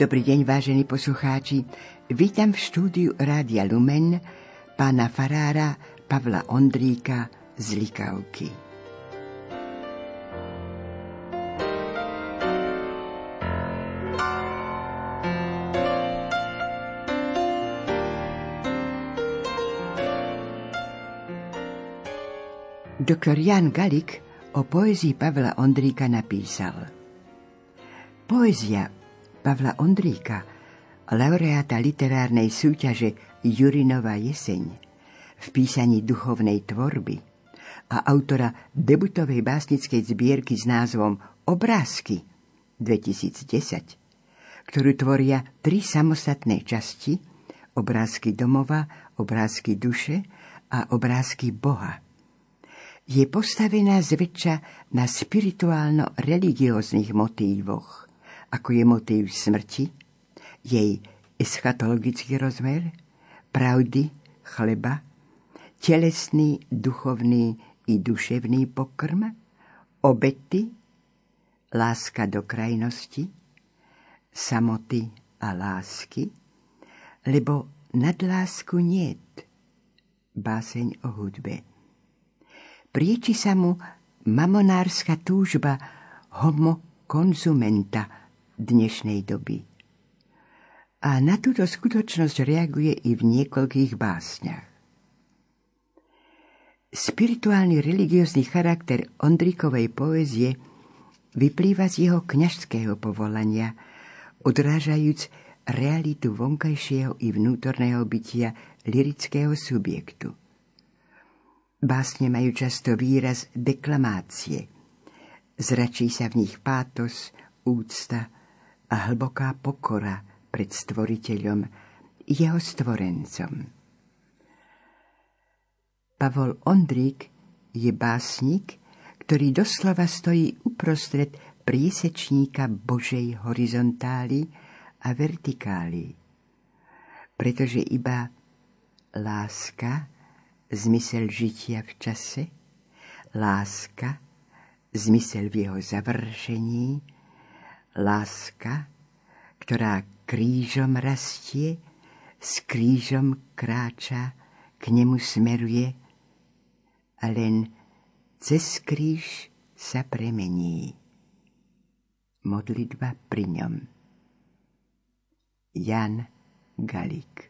Dobrý deň, vážení poslucháči. Vítam v štúdiu Rádia Lumen pána farára Pavla Ondríka z Likavky. Doktor Jan Galik o poezii Pavla Ondríka napísal Poézia Pavla Ondríka, laureáta literárnej súťaže Jurinova jeseň v písaní duchovnej tvorby a autora debutovej básnickej zbierky s názvom Obrázky 2010, ktorú tvoria tri samostatné časti obrázky domova, obrázky duše a obrázky Boha. Je postavená zväčša na spirituálno-religióznych motívoch – ako je motív smrti, jej eschatologický rozmer, pravdy, chleba, telesný, duchovný i duševný pokrm, obety, láska do krajnosti, samoty a lásky, lebo nad lásku niet, báseň o hudbe. Prieči sa mu mamonárska túžba homo konzumenta, dnešnej doby. A na túto skutočnosť reaguje i v niekoľkých básniach. Spirituálny religiózny charakter Ondrikovej poézie vyplýva z jeho kňažského povolania, odrážajúc realitu vonkajšieho i vnútorného bytia lirického subjektu. Básne majú často výraz deklamácie. Zračí sa v nich pátos, úcta, a hlboká pokora pred stvoriteľom, jeho stvorencom. Pavol Ondrík je básnik, ktorý doslova stojí uprostred priesečníka Božej horizontály a vertikály, pretože iba láska, zmysel žitia v čase, láska, zmysel v jeho završení, láska, ktorá krížom rastie, s krížom kráča, k nemu smeruje a len cez kríž sa premení. Modlitba pri ňom. Jan Galik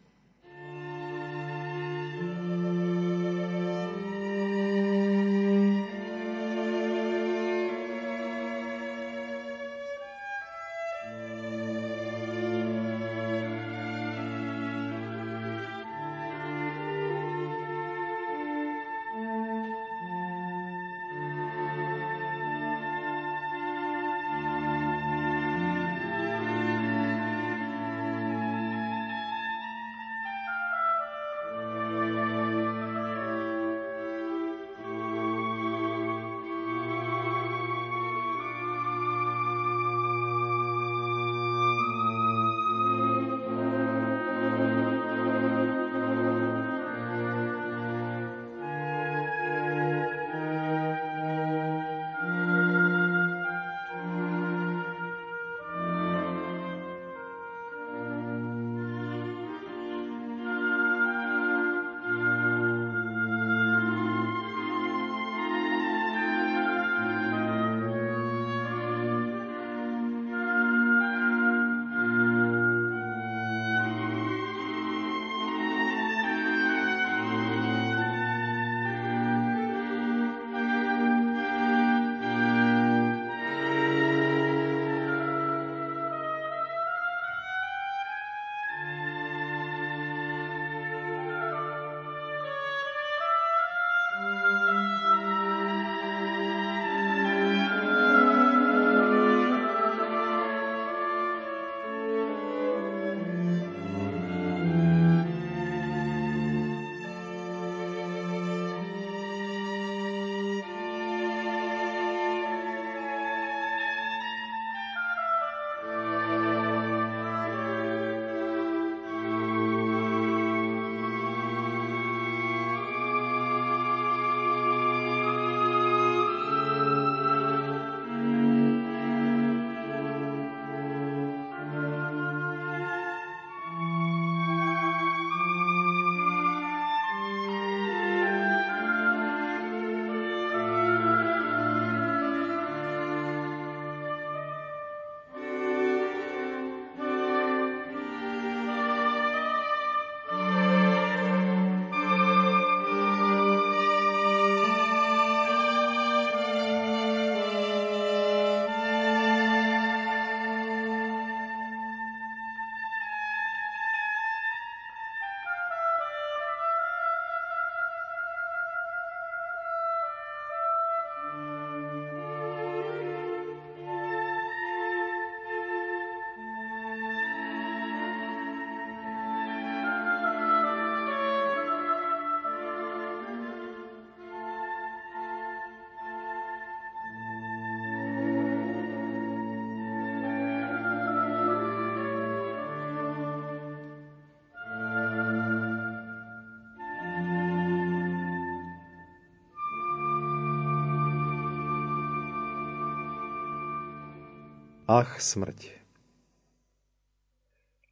Ach, smrť.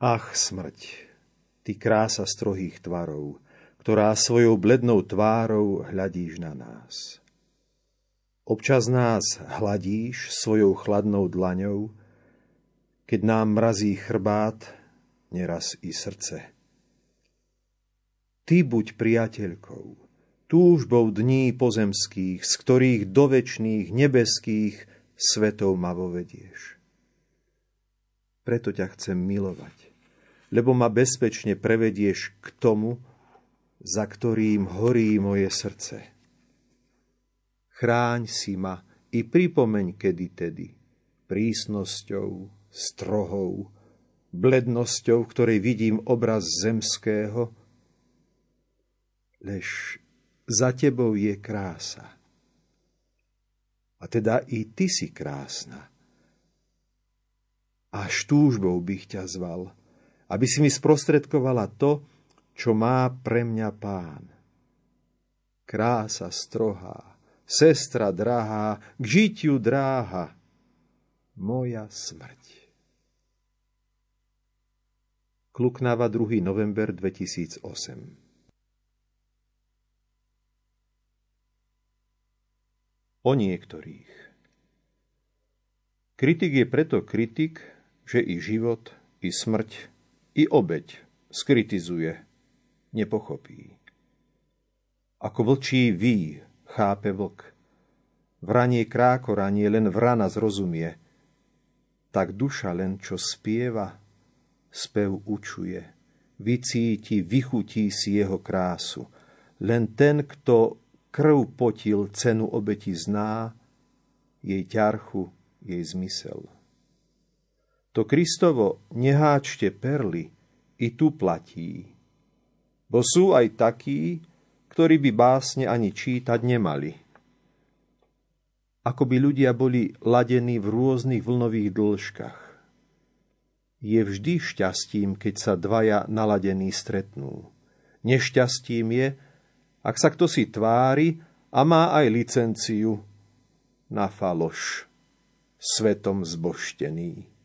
Ach, smrť, ty krása strohých tvarov, ktorá svojou blednou tvárou hľadíš na nás. Občas nás hladíš svojou chladnou dlaňou, keď nám mrazí chrbát, neraz i srdce. Ty buď priateľkou, túžbou dní pozemských, z ktorých do večných nebeských svetov ma vovedieš preto ťa chcem milovať, lebo ma bezpečne prevedieš k tomu, za ktorým horí moje srdce. Chráň si ma i pripomeň kedy tedy, prísnosťou, strohou, blednosťou, ktorej vidím obraz zemského, lež za tebou je krása. A teda i ty si krásna až túžbou bych ťa zval, aby si mi sprostredkovala to, čo má pre mňa pán. Krása strohá, sestra drahá, k žitiu dráha, moja smrť. Kluknáva 2. november 2008 O niektorých. Kritik je preto kritik, že i život, i smrť, i obeď skritizuje, nepochopí. Ako vlčí ví, chápe vlk. Vranie krákoranie len vrana zrozumie. Tak duša len čo spieva, spev učuje. Vycíti, vychutí si jeho krásu. Len ten, kto krv potil, cenu obeti zná, jej ťarchu, jej zmysel. To Kristovo neháčte perly i tu platí. Bo sú aj takí, ktorí by básne ani čítať nemali. Ako by ľudia boli ladení v rôznych vlnových dĺžkach. Je vždy šťastím, keď sa dvaja naladení stretnú. Nešťastím je, ak sa kto si tvári a má aj licenciu na faloš, svetom zboštený.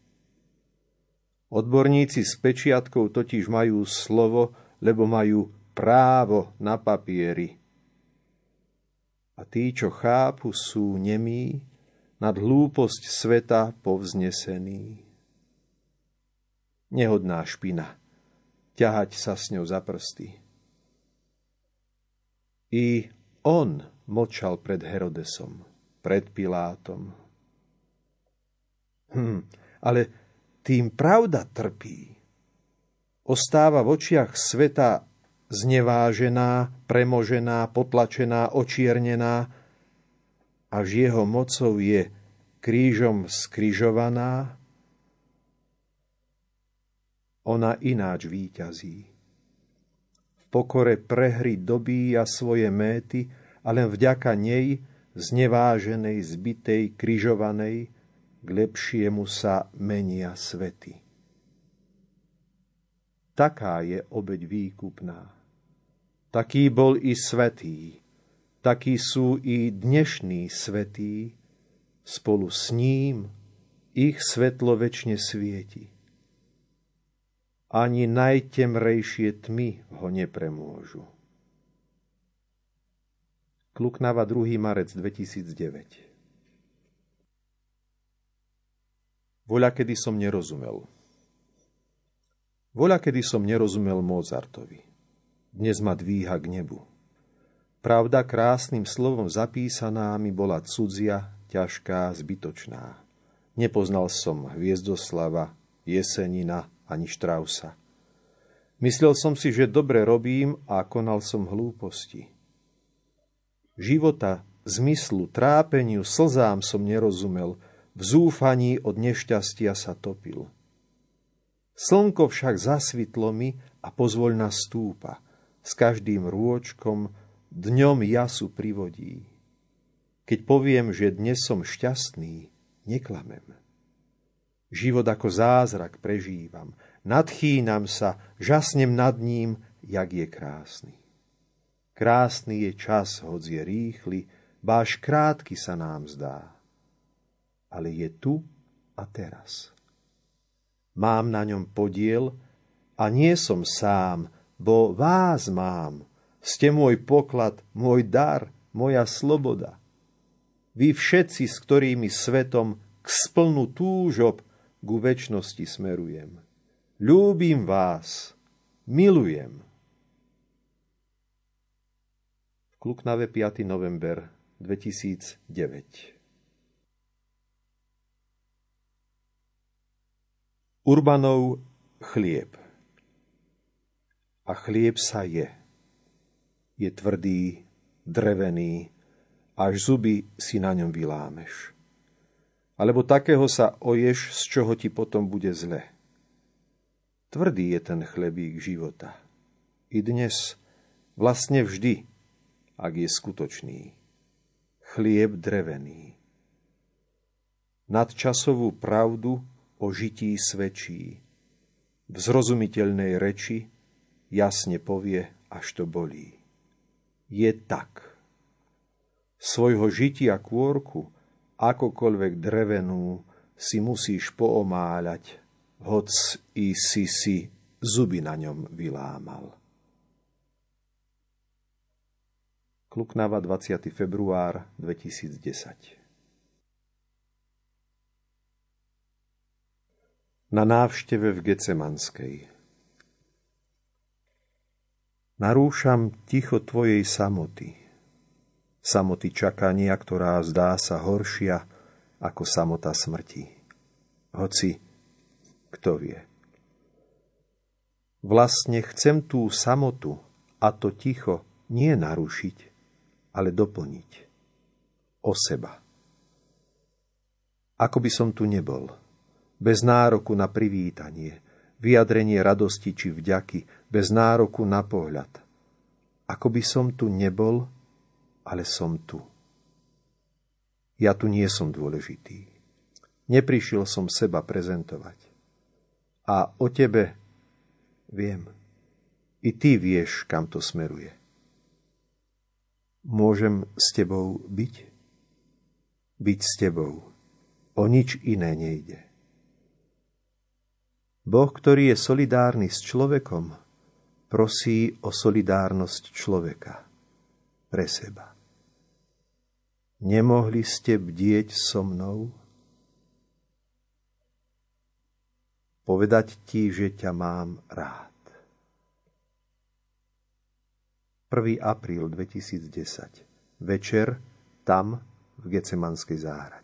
Odborníci s pečiatkou totiž majú slovo, lebo majú právo na papieri. A tí, čo chápu, sú nemí, nad hlúposť sveta povznesení. Nehodná špina, ťahať sa s ňou za prsty. I on močal pred Herodesom, pred Pilátom. Hm, ale tým pravda trpí. Ostáva v očiach sveta znevážená, premožená, potlačená, očiernená, až jeho mocou je krížom skrižovaná, ona ináč výťazí. V pokore prehry dobíja svoje méty a len vďaka nej, zneváženej, zbitej, križovanej, k lepšiemu sa menia svety. Taká je obeď výkupná. Taký bol i svetý, takí sú i dnešní svetí, spolu s ním ich svetlo väčšine svieti. Ani najtemrejšie tmy ho nepremôžu. Kluknava 2. marec 2009 Voľa, kedy som nerozumel. Voľa, kedy som nerozumel Mozartovi. Dnes ma dvíha k nebu. Pravda krásnym slovom zapísaná mi bola cudzia, ťažká, zbytočná. Nepoznal som Hviezdoslava, Jesenina ani Štrausa. Myslel som si, že dobre robím a konal som hlúposti. Života, zmyslu, trápeniu, slzám som nerozumel – v zúfaní od nešťastia sa topil. Slnko však zasvitlo mi a pozvoľna stúpa. S každým rôčkom dňom jasu privodí. Keď poviem, že dnes som šťastný, neklamem. Život ako zázrak prežívam. Nadchýnam sa, žasnem nad ním, jak je krásny. Krásny je čas, hoď je rýchly, báš krátky sa nám zdá ale je tu a teraz. Mám na ňom podiel a nie som sám, bo vás mám. Ste môj poklad, môj dar, moja sloboda. Vy všetci, s ktorými svetom k splnu túžob ku väčšnosti smerujem. Ľúbim vás, milujem. Kluknave 5. november 2009 Urbanov chlieb. A chlieb sa je. Je tvrdý, drevený, až zuby si na ňom vylámeš. Alebo takého sa oješ, z čoho ti potom bude zle. Tvrdý je ten chlebík života. I dnes, vlastne vždy, ak je skutočný. Chlieb drevený. Nadčasovú pravdu o žití svedčí. V zrozumiteľnej reči jasne povie, až to bolí. Je tak. Svojho žitia kôrku, akokoľvek drevenú, si musíš poomáľať, hoc i si si zuby na ňom vylámal. Kluknava 20. február 2010 na návšteve v Gecemanskej. Narúšam ticho tvojej samoty, samoty čakania, ktorá zdá sa horšia ako samota smrti. Hoci, kto vie. Vlastne chcem tú samotu a to ticho nie narušiť, ale doplniť. O seba. Ako by som tu nebol – bez nároku na privítanie, vyjadrenie radosti či vďaky, bez nároku na pohľad. Ako by som tu nebol, ale som tu. Ja tu nie som dôležitý. Neprišiel som seba prezentovať. A o tebe viem. I ty vieš, kam to smeruje. Môžem s tebou byť? Byť s tebou. O nič iné nejde. Boh, ktorý je solidárny s človekom, prosí o solidárnosť človeka pre seba. Nemohli ste bdieť so mnou? Povedať ti, že ťa mám rád. 1. apríl 2010. Večer tam v Gecemanskej záhrade.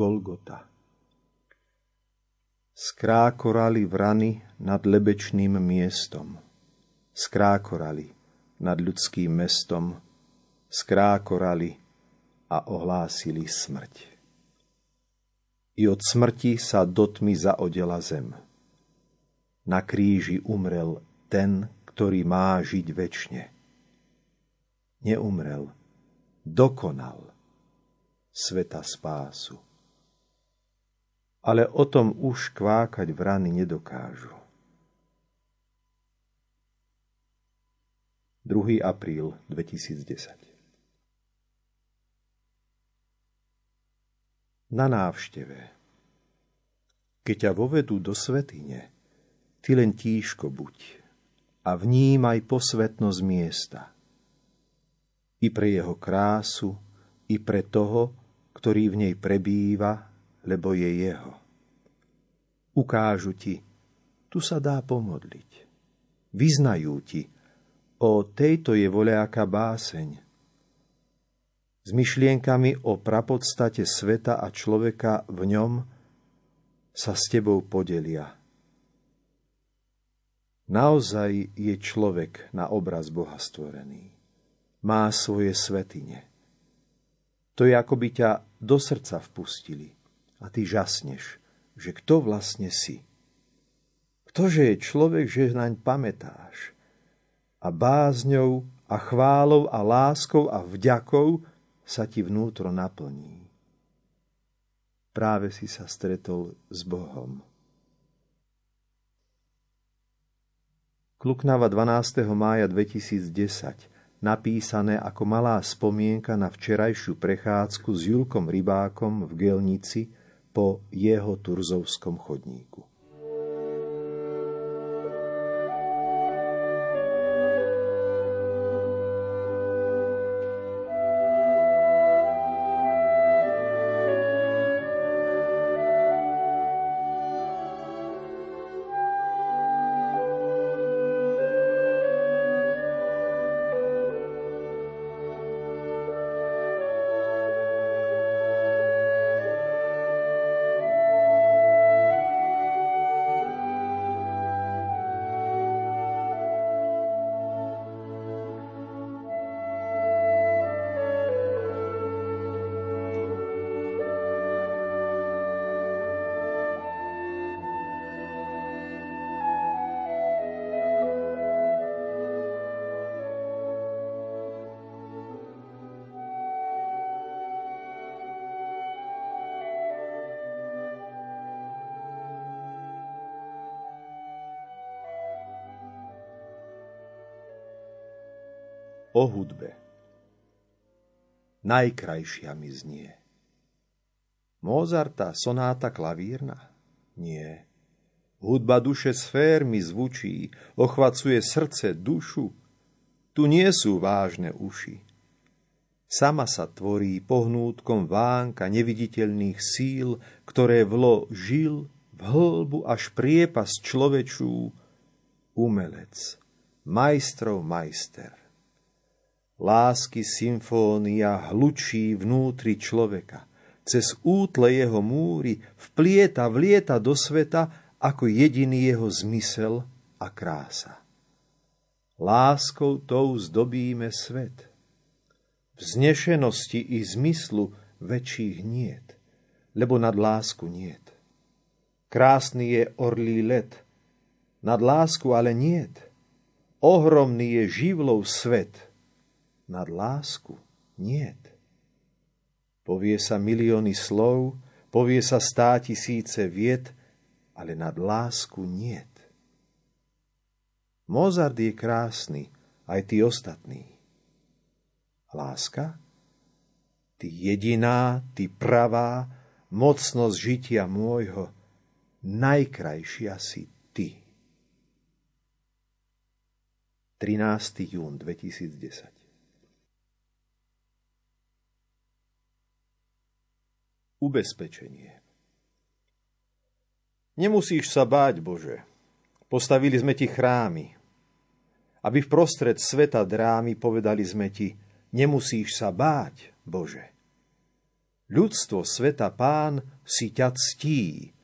Golgota. Skrákorali vrany nad lebečným miestom. Skrákorali nad ľudským mestom. Skrákorali a ohlásili smrť. I od smrti sa do tmy zaodela zem. Na kríži umrel ten, ktorý má žiť väčšine. Neumrel, dokonal sveta spásu. Ale o tom už kvákať vrany nedokážu. 2. apríl 2010 Na návšteve Keď ťa vovedú do svetine, ty len tíško buď a vnímaj posvetnosť miesta. I pre jeho krásu, i pre toho, ktorý v nej prebýva, lebo je jeho. Ukážu ti, tu sa dá pomodliť. Vyznajú ti, o tejto je voľaká báseň. S myšlienkami o prapodstate sveta a človeka v ňom sa s tebou podelia. Naozaj je človek na obraz Boha stvorený. Má svoje svetine. To je ako by ťa do srdca vpustili a ty žasneš, že kto vlastne si. Ktože je človek, že naň pamätáš a bázňou a chválou a láskou a vďakou sa ti vnútro naplní. Práve si sa stretol s Bohom. Kluknava 12. mája 2010 napísané ako malá spomienka na včerajšiu prechádzku s Julkom Rybákom v Gelnici po jeho turzovskom chodníku. O hudbe. Najkrajšia mi znie. Mozarta sonáta klavírna? Nie. Hudba duše sfér mi zvučí, ochvacuje srdce, dušu. Tu nie sú vážne uši. Sama sa tvorí pohnútkom vánka neviditeľných síl, ktoré vlo žil v hlbu až priepas človečú, umelec, majstrov majster lásky symfónia hlučí vnútri človeka. Cez útle jeho múry vplieta, vlieta do sveta ako jediný jeho zmysel a krása. Láskou tou zdobíme svet. Vznešenosti i zmyslu väčších niet, lebo nad lásku niet. Krásny je orlý let, nad lásku ale niet. Ohromný je živlov svet – nad lásku niet. Povie sa milióny slov, povie sa stá tisíce vied, ale nad lásku niet. Mozart je krásny, aj tí ostatní. Láska? Ty jediná, ty pravá, mocnosť žitia môjho, najkrajšia si ty. 13. jún 2010 ubezpečenie. Nemusíš sa báť, Bože. Postavili sme ti chrámy, aby v prostred sveta drámy povedali sme ti, nemusíš sa báť, Bože. Ľudstvo sveta pán si ťa ctí.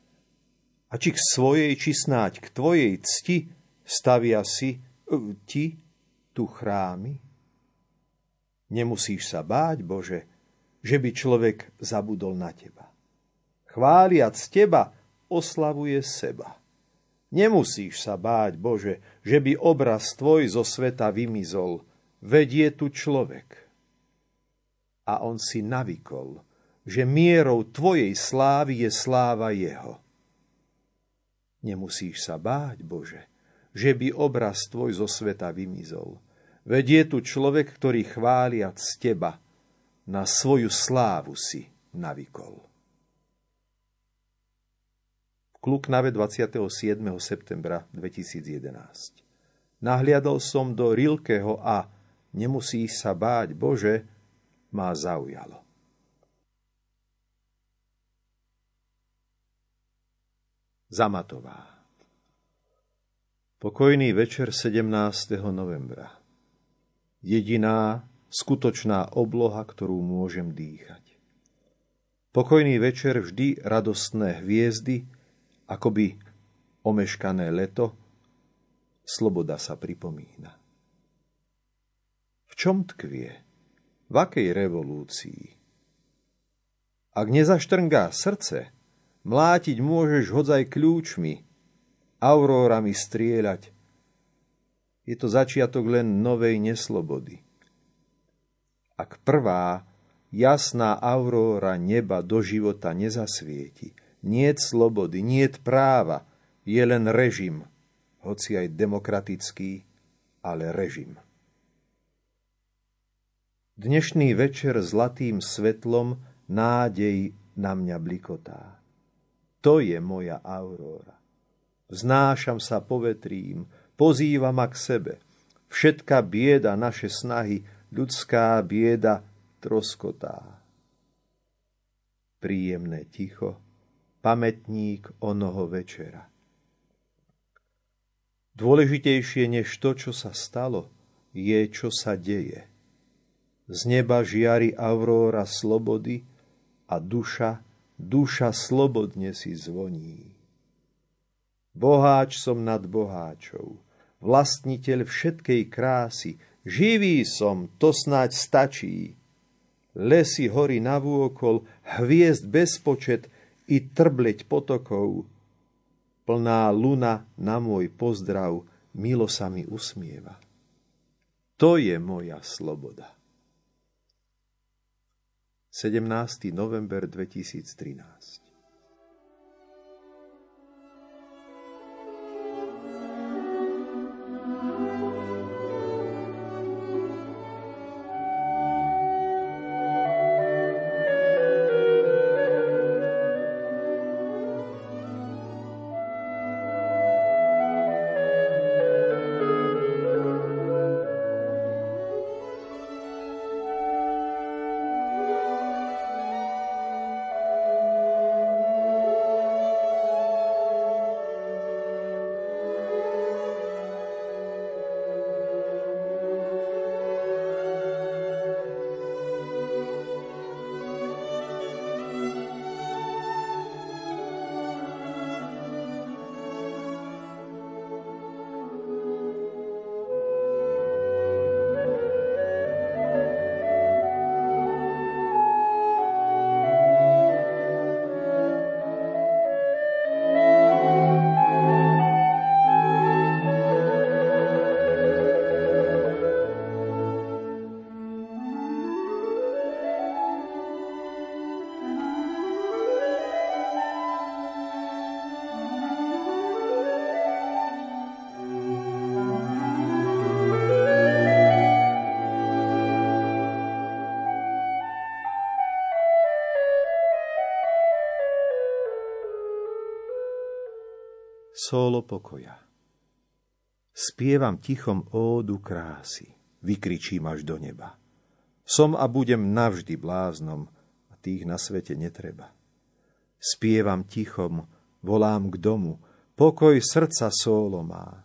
A či k svojej, či snáď k tvojej cti stavia si uh, ti tu chrámy? Nemusíš sa báť, Bože, že by človek zabudol na teba. Chváliac teba, oslavuje seba. Nemusíš sa báť, Bože, že by obraz tvoj zo sveta vymizol, veď je tu človek. A on si navykol, že mierou tvojej slávy je sláva jeho. Nemusíš sa báť, Bože, že by obraz tvoj zo sveta vymizol. Veď je tu človek, ktorý chváliac z teba na svoju slávu si navykol. Kluknave 27. septembra 2011. Nahliadol som do Rilkeho a nemusíš sa báť, Bože, má zaujalo. Zamatová Pokojný večer 17. novembra. Jediná skutočná obloha, ktorú môžem dýchať. Pokojný večer vždy radostné hviezdy, akoby omeškané leto, sloboda sa pripomína. V čom tkvie? V akej revolúcii? Ak nezaštrngá srdce, mlátiť môžeš hodzaj kľúčmi, aurórami strieľať. Je to začiatok len novej neslobody. Ak prvá jasná auróra neba do života nezasvieti, Niet slobody, niet práva, je len režim, hoci aj demokratický, ale režim. Dnešný večer zlatým svetlom nádej na mňa blikotá. To je moja aurora. Vznášam sa povetrím, pozývam ma k sebe. Všetka bieda naše snahy, ľudská bieda troskotá. Príjemné ticho, pamätník onoho večera. Dôležitejšie než to, čo sa stalo, je, čo sa deje. Z neba žiari auróra slobody a duša, duša slobodne si zvoní. Boháč som nad boháčov, vlastniteľ všetkej krásy, živý som, to snáď stačí. Lesy hory navôkol, hviezd bezpočet, i trbleť potokov. Plná luna na môj pozdrav milo sa mi usmieva. To je moja sloboda. 17. november 2013 solo pokoja. Spievam tichom ódu krásy, vykričím až do neba. Som a budem navždy bláznom a tých na svete netreba. Spievam tichom, volám k domu, pokoj srdca solo má.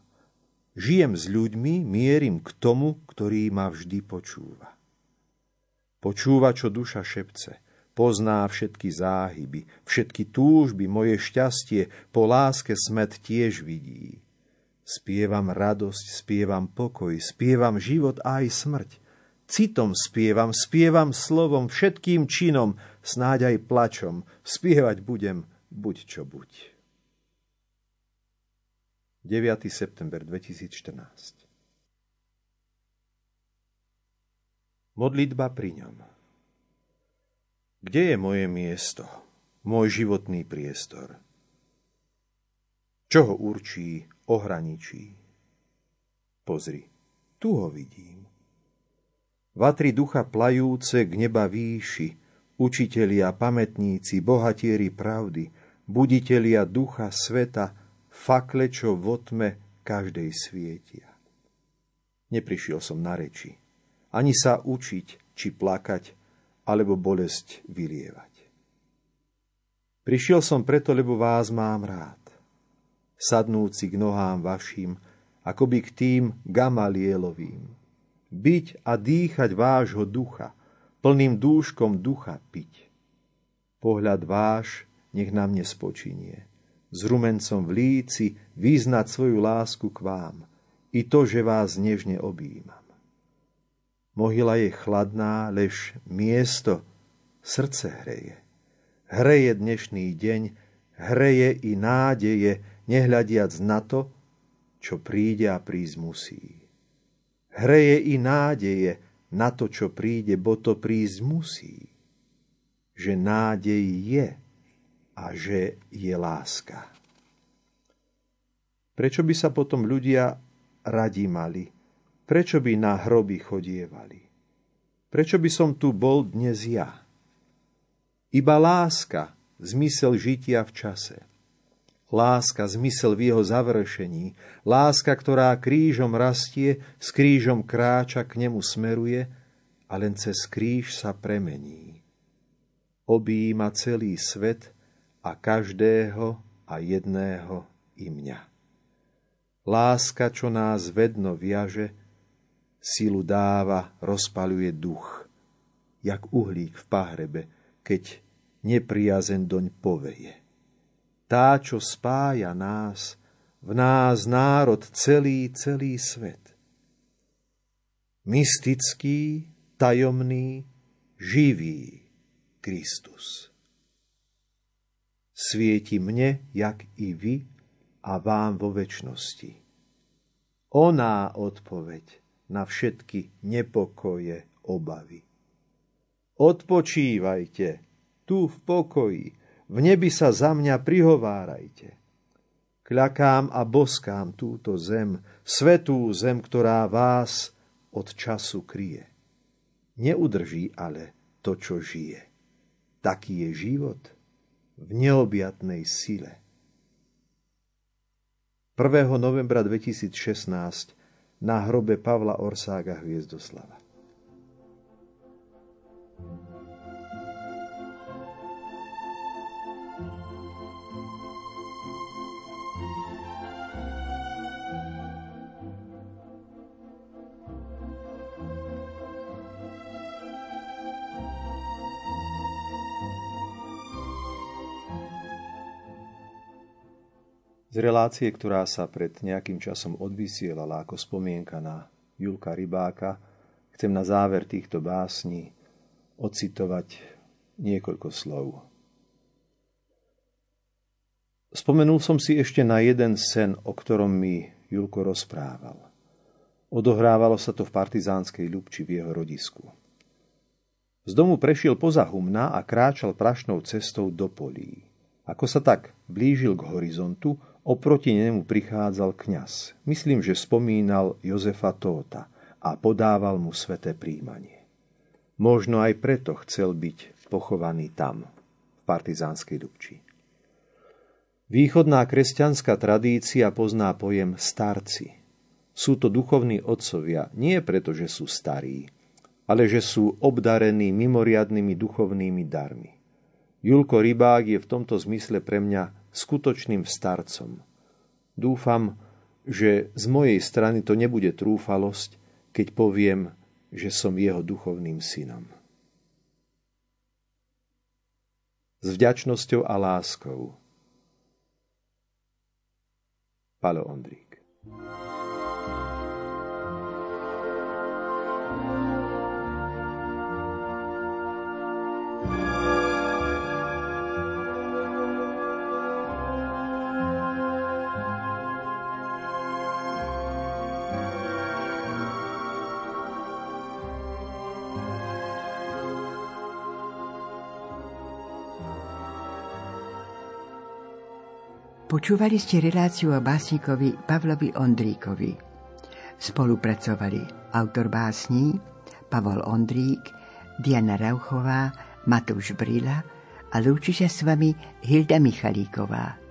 Žijem s ľuďmi, mierim k tomu, ktorý ma vždy počúva. Počúva, čo duša šepce, pozná všetky záhyby, všetky túžby, moje šťastie, po láske smet tiež vidí. Spievam radosť, spievam pokoj, spievam život aj smrť. Citom spievam, spievam slovom, všetkým činom, snáď aj plačom, spievať budem, buď čo buď. 9. september 2014 Modlitba pri ňom Kde je moje miesto, môj životný priestor? Čo ho určí, ohraničí? Pozri, tu ho vidím. Vatry ducha plajúce k neba výši, učitelia, pamätníci, bohatieri pravdy, buditelia ducha sveta, fakle, čo v otme každej svietia. Neprišiel som na reči, ani sa učiť, či plakať, alebo bolesť vylievať. Prišiel som preto, lebo vás mám rád. Sadnúci k nohám vašim, akoby k tým gamalielovým. Byť a dýchať vášho ducha, plným dúškom ducha piť. Pohľad váš nech na mne spočinie s rumencom v líci vyznať svoju lásku k vám, i to, že vás nežne objímam. Mohyla je chladná, lež miesto srdce hreje. Hreje dnešný deň, hreje i nádeje, nehľadiac na to, čo príde a prísť musí. Hreje i nádeje na to, čo príde, bo to prísť musí. Že nádej je a že je láska. Prečo by sa potom ľudia radi mali? Prečo by na hroby chodievali? Prečo by som tu bol dnes ja? Iba láska, zmysel žitia v čase. Láska, zmysel v jeho završení. Láska, ktorá krížom rastie, s krížom kráča, k nemu smeruje a len cez kríž sa premení. Obíma celý svet, a každého a jedného i mňa. Láska, čo nás vedno viaže, silu dáva, rozpaluje duch, jak uhlík v pahrebe, keď nepriazen doň poveje. Tá, čo spája nás, v nás národ celý, celý svet. Mystický, tajomný, živý Kristus svieti mne, jak i vy a vám vo väčšnosti. Oná odpoveď na všetky nepokoje, obavy. Odpočívajte, tu v pokoji, v nebi sa za mňa prihovárajte. Kľakám a boskám túto zem, svetú zem, ktorá vás od času kryje. Neudrží ale to, čo žije. Taký je život v neobjatnej sile. 1. novembra 2016 na hrobe Pavla Orsága Hviezdoslava. Z relácie, ktorá sa pred nejakým časom odvysielala ako spomienka na Julka Rybáka, chcem na záver týchto básní ocitovať niekoľko slov. Spomenul som si ešte na jeden sen, o ktorom mi Julko rozprával. Odohrávalo sa to v partizánskej Ľubči v jeho rodisku. Z domu prešiel poza humna a kráčal prašnou cestou do polí. Ako sa tak blížil k horizontu, Oproti nemu prichádzal kňaz. Myslím, že spomínal Jozefa Tóta a podával mu sveté príjmanie. Možno aj preto chcel byť pochovaný tam, v partizánskej Dubči. Východná kresťanská tradícia pozná pojem starci. Sú to duchovní otcovia nie preto, že sú starí, ale že sú obdarení mimoriadnými duchovnými darmi. Julko Rybák je v tomto zmysle pre mňa skutočným starcom. Dúfam, že z mojej strany to nebude trúfalosť, keď poviem, že som jeho duchovným synom. s vďačnosťou a láskou. Palo Ondrík. Počúvali ste reláciu o básnikovi Pavlovi Ondríkovi. Spolupracovali autor básní Pavol Ondrík, Diana Rauchová, Matúš Brila a lúči sa s vami Hilda Michalíková.